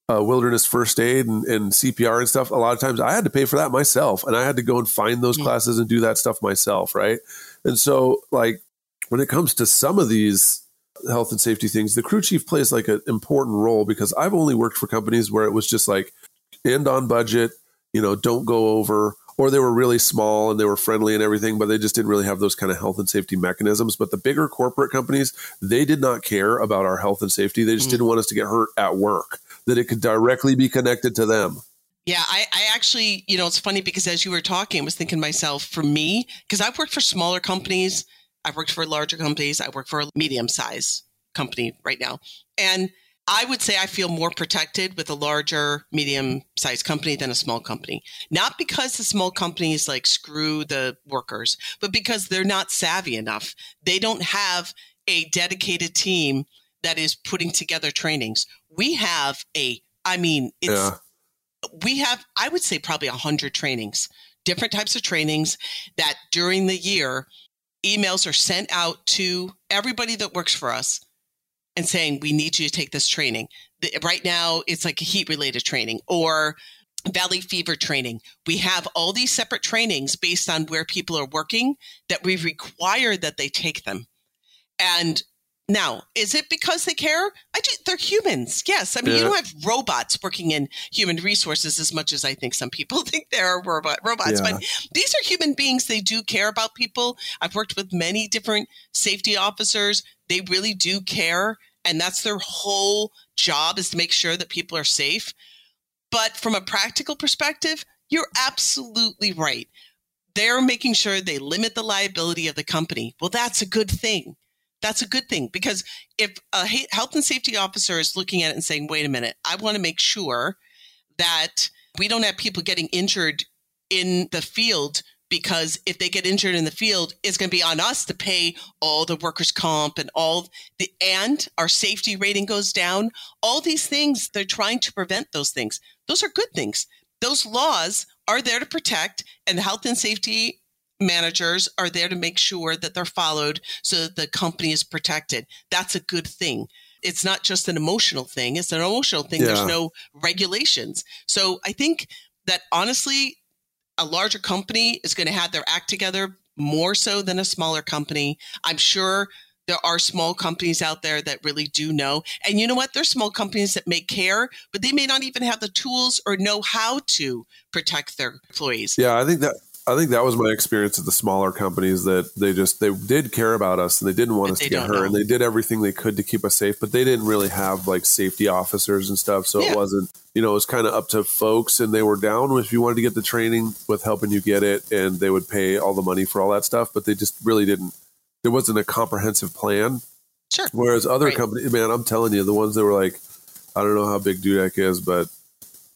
uh, wilderness first aid and, and, CPR and stuff. A lot of times I had to pay for that myself, and I had to go and find those classes and do that stuff myself, right? And so, like when it comes to some of these health and safety things, the crew chief plays like an important role because I've only worked for companies where it was just like end on budget, you know, don't go over or they were really small and they were friendly and everything, but they just didn't really have those kind of health and safety mechanisms. But the bigger corporate companies, they did not care about our health and safety. They just mm. didn't want us to get hurt at work, that it could directly be connected to them. Yeah, I, I actually, you know, it's funny because as you were talking, I was thinking to myself, for me, because I've worked for smaller companies, I've worked for larger companies, I work for a medium size company right now. And I would say I feel more protected with a larger, medium sized company than a small company. Not because the small companies like screw the workers, but because they're not savvy enough. They don't have a dedicated team that is putting together trainings. We have a, I mean, it's, yeah. we have, I would say probably a hundred trainings, different types of trainings that during the year, emails are sent out to everybody that works for us and saying, we need you to take this training. The, right now, it's like a heat related training or valley fever training. We have all these separate trainings based on where people are working that we require that they take them. And now, is it because they care? I do, they're humans. Yes. I mean, yeah. you don't have robots working in human resources as much as I think some people think there are robot robots. Yeah. But these are human beings. They do care about people. I've worked with many different safety officers. They really do care. And that's their whole job is to make sure that people are safe. But from a practical perspective, you're absolutely right. They're making sure they limit the liability of the company. Well, that's a good thing that's a good thing because if a health and safety officer is looking at it and saying, wait a minute, I want to make sure that we don't have people getting injured in the field because if they get injured in the field, it's going to be on us to pay all the workers' comp and all the, and our safety rating goes down. All these things, they're trying to prevent those things. Those are good things. Those laws are there to protect, and the health and safety managers are there to make sure that they're followed so that the company is protected. That's a good thing. It's not just an emotional thing, it's an emotional thing. Yeah. There's no regulations. So I think that honestly, a larger company is going to have their act together more so than a smaller company. I'm sure there are small companies out there that really do know. And you know what? There's small companies that may care, but they may not even have the tools or know how to protect their employees. Yeah, I think that I think that was my experience at the smaller companies that they just they did care about us and they didn't want but us to get hurt know. and they did everything they could to keep us safe, but they didn't really have like safety officers and stuff. So yeah. it wasn't you know, it was kind of up to folks and they were down if you wanted to get the training with helping you get it and they would pay all the money for all that stuff, but they just really didn't there wasn't a comprehensive plan. Sure. Whereas other Right. companies, man, I'm telling you, the ones that were like, I don't know how big Dudek is, but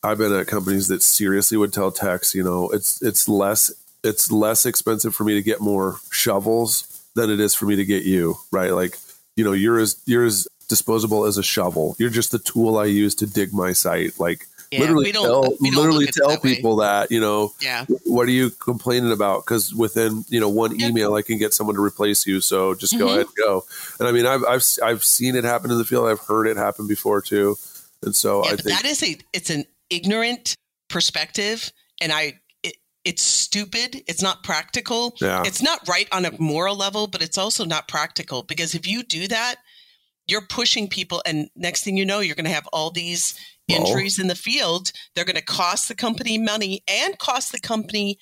I've been at companies that seriously would tell techs, you know, it's it's less it's less expensive for me to get more shovels than it is for me to get you, right? Like, you know, you're as you're as disposable as a shovel. You're just the tool I use to dig my site. Like Yeah, literally tell literally look at it tell that way. people that, you know, Yeah. what are you complaining about? Because within you know one email, I can get someone to replace you. So just go Mhm. ahead and go. And I mean, I've I've I've seen it happen in the field. I've heard it happen before too. And so Yeah, I think that is a it's an ignorant perspective, and I it, it's stupid. It's not practical. Yeah. It's not right on a moral level, but it's also not practical because if you do that, you're pushing people, and next thing you know, you're going to have all these injuries in the field. They're going to cost the company money and cost the company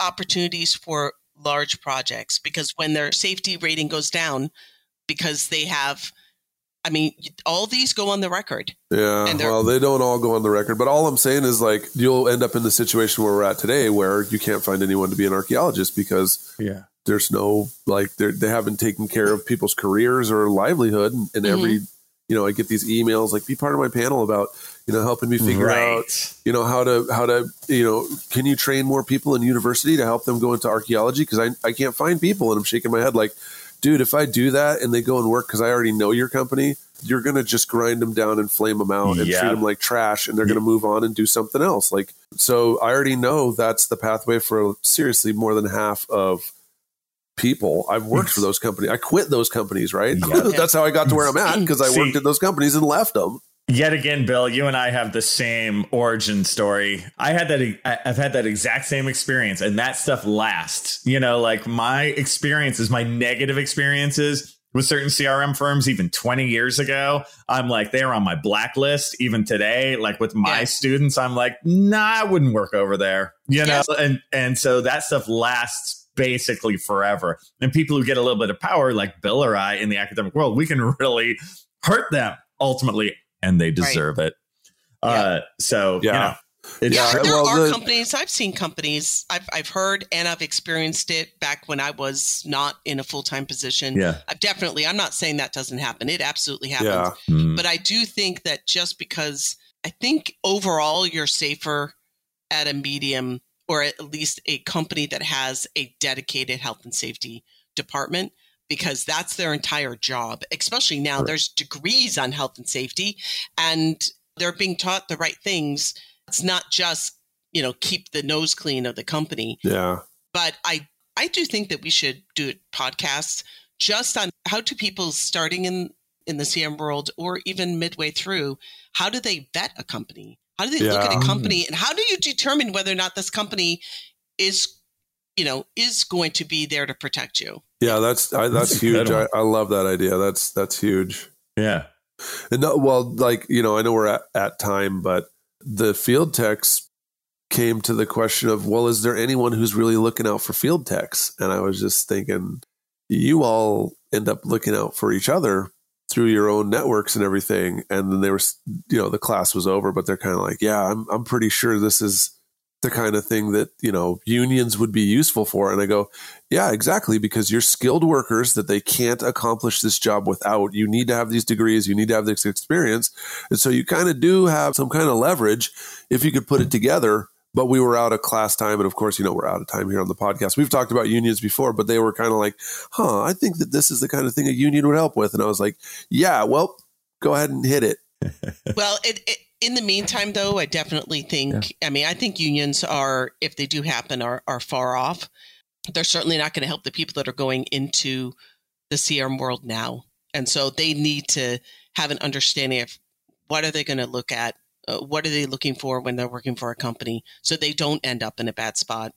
opportunities for large projects because when their safety rating goes down, because they have. I mean, all these go on the record. yeah. they're- Well, they don't all go on the record, but all I'm saying is like you'll end up in the situation where we're at today, where you can't find anyone to be an archaeologist because Yeah. there's no like they're, haven't taken care of people's careers or livelihood and, and every mm-hmm. you know i get these emails like be part of my panel about you know helping me figure out you know how to how to you know can you train more people in university to help them go into archaeology because I, I can't find people and i'm shaking my head like dude if i do that and they go and work because i already know your company you're going to just grind them down and flame them out and Yeah. treat them like trash and they're going to move on and do something else. Like so i already know that's the pathway for seriously more than half of people. I've worked for those companies i quit those companies right? Yeah. that's how i got to where i'm at because i See- worked at those companies and left them Yet again, Bill, you and I have the same origin story. I had that. I've had that exact same experience, and that stuff lasts. You know, like my experiences, my negative experiences with certain CRM firms, even 20 years ago, I'm like they are on my blacklist. Even today, like with my Yeah. students, I'm like, nah, I wouldn't work over there. You know, Yes. and and so that stuff lasts basically forever. And people who get a little bit of power, like Bill or I in the academic world, we can really hurt them ultimately, and they deserve it. Uh, so Yeah. you know, it's Yeah, Yeah, there well, are the- companies. I've seen companies. I've I've heard and I've experienced it back when I was not in a full time position. yeah, I've definitely. I'm not saying that doesn't happen. It absolutely happens. yeah Mm. But I do think that just because I think overall you're safer at a medium or at least a company that has a dedicated health and safety department because that's their entire job. Especially now, Right. there's degrees on health and safety, and they're being taught the right things. It's not just you know keep the nose clean of the company, yeah but I I do think that we should do podcasts just on how do people starting in in the CM world or even midway through, how do they vet a company? How do they look at a company and how do you determine whether or not this company is you know is going to be there to protect you? Yeah, that's I, that's, That's huge. I. I love that idea. That's that's huge. yeah, And no, well, like you know, I know we're at, at time, but the field techs came to the question of, well, is there anyone who's really looking out for field techs? And I was just thinking, you all end up looking out for each other through your own networks and everything. And then they were, you know, the class was over, but they're kind of like, yeah, I'm I'm pretty sure this is the kind of thing that you know unions would be useful for. And i go yeah exactly because you're skilled workers that they can't accomplish this job without. You need to have these degrees. You need to have this experience. And so you kind of do have some kind of leverage if you could put it together. But we were out of class time. And of course you know we're out of time here on the podcast. We've talked about unions before but they were kind of like huh i think that this is the kind of thing a union would help with. And i was like yeah well go ahead and hit it. Well, it, it, in the meantime, though, I definitely think. I mean, I think unions are, if they do happen, are are far off. They're certainly not going to help the people that are going into the CRM world now, and so they need to have an understanding of what are they going to look at, uh, what are they looking for when they're working for a company, so they don't end up in a bad spot.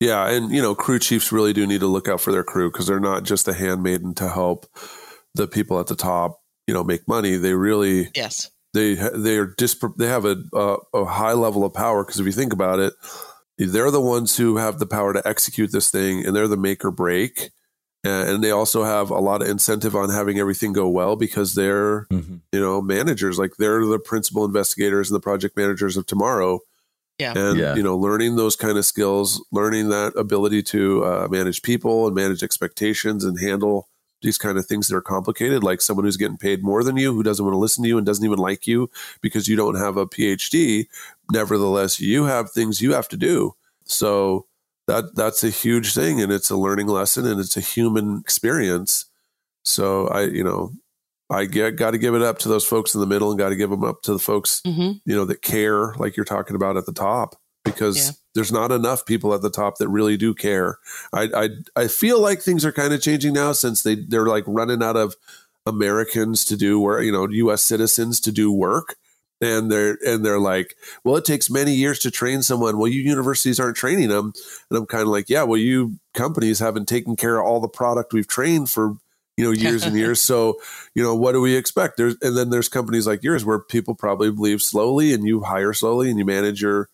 Yeah, and you know, crew chiefs really do need to look out for their crew because they're not just a handmaiden to help the people at the top, you know, make money. They really Yes. They they are dispro- they have a a, a high level of power because if you think about it, they're the ones who have the power to execute this thing, and they're the make or break. And and they also have a lot of incentive on having everything go well because they're Mhm. you know managers like they're the principal investigators and the project managers of tomorrow Yeah. and Yeah. you know learning those kind of skills learning that ability to uh, manage people and manage expectations and handle these kind of things that are complicated, like someone who's getting paid more than you, who doesn't want to listen to you and doesn't even like you because you don't have a PhD. Nevertheless, you have things you have to do. So that that's a huge thing, and it's a learning lesson, and it's a human experience. So I, you know, I get got to give it up to those folks in the middle, and got to give them up to the folks, Mhm. you know, that care, like you're talking about at the top, because Yeah. there's not enough people at the top that really do care. I I, I feel like things are kind of changing now since they they're like running out of Americans to do work, you know, U.S. citizens to do work. And they're and they're like, well, it takes many years to train someone. Well, you universities aren't training them, and I'm kind of like, yeah, well, you companies haven't taken care of all the product we've trained for you know years and years. So you know, what do we expect? There's and then there's companies like yours where people probably leave slowly, and you hire slowly, and you manage your.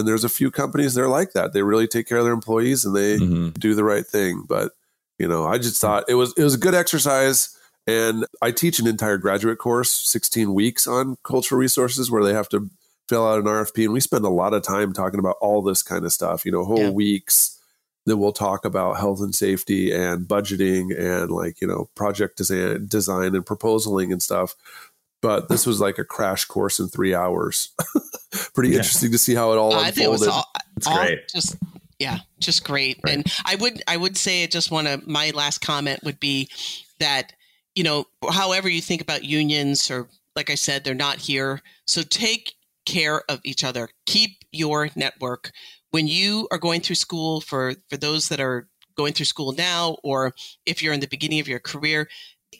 And there's a few companies that are like that. They really take care of their employees and they Mhm. do the right thing. But you know, I just thought it was it was a good exercise. And I teach an entire graduate course, 16 weeks on cultural resources, where they have to fill out an RFP, and we spend a lot of time talking about all this kind of stuff. You know, whole Yeah. weeks. Then we'll talk about health and safety and budgeting and like you know project design, design and proposaling and stuff. But this was like a crash course in three hours. Pretty Yeah. interesting to see how it all I think it was unfolded. all, It's all great. just yeah, just great. Right. And I would I would say I just want to my last comment would be that you know however you think about unions or like I said they're not here. So take care of each other. Keep your network when you are going through school for for those that are going through school now or if you're in the beginning of your career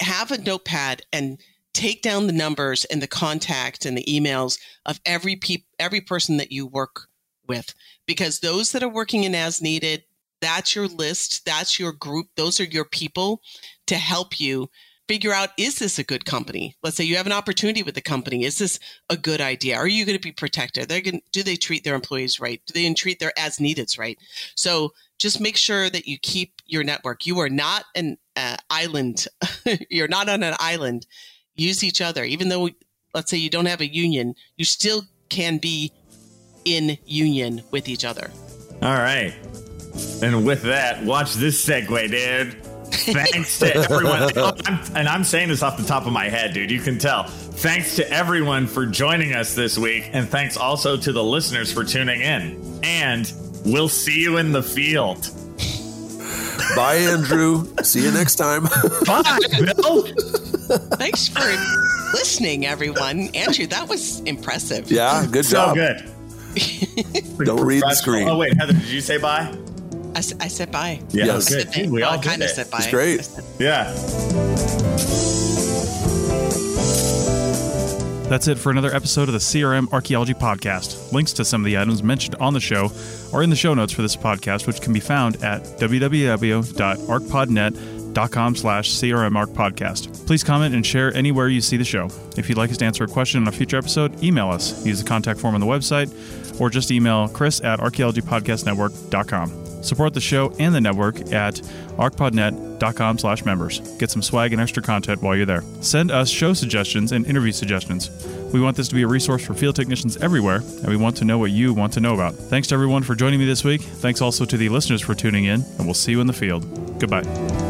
have a notepad and take down the numbers and the contact and the emails of every peop- every person that you work with because those that are working in as needed that's your list that's your group those are your people to help you figure out is this a good company? Let's say you have an opportunity with the company. Is this a good idea? Are you going to be protected? They're going do they treat their employees right? Do they treat their as neededs right? So just make sure that you keep your network. You are not an uh, island. You're not on an island use each other even though let's say you don't have a union you still can be in union with each other All right. And with that, watch this segue, dude. Thanks to everyone. Oh, I'm, and I'm saying this off the top of my head, dude. You can tell. Thanks to everyone for joining us this week. And thanks also to the listeners for tuning in. And we'll see you in the field. Bye, Andrew. See you next time. Bye, Bill. thanks for listening everyone andrew that was impressive yeah, good job. So job. good. Don't read the screen. Oh, wait, Heather, did you say bye? I, s- I said bye Yeah, Yes. good. Said Dude, we well, all kind of said bye It's great. Said- Yeah. That's it for another episode of the CRM Archaeology Podcast. Links to some of the items mentioned on the show are in the show notes for this podcast, which can be found at www.archpodnet.com slash crmarchpodcast. Please comment and share anywhere you see the show. If you'd like us to answer a question on a future episode, email us. Use the contact form on the website or just email chris at archaeologypodcastnetwork.com. Support the show and the network at archpodnet.com slash members. Get some swag and extra content while you're there. Send us show suggestions and interview suggestions. We want this to be a resource for field technicians everywhere, and we want to know what you want to know about. Thanks to everyone for joining me this week. Thanks also to the listeners for tuning in, and we'll see you in the field. Goodbye.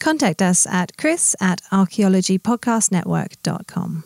Contact us at chris at archaeologypodcastnetwork.com.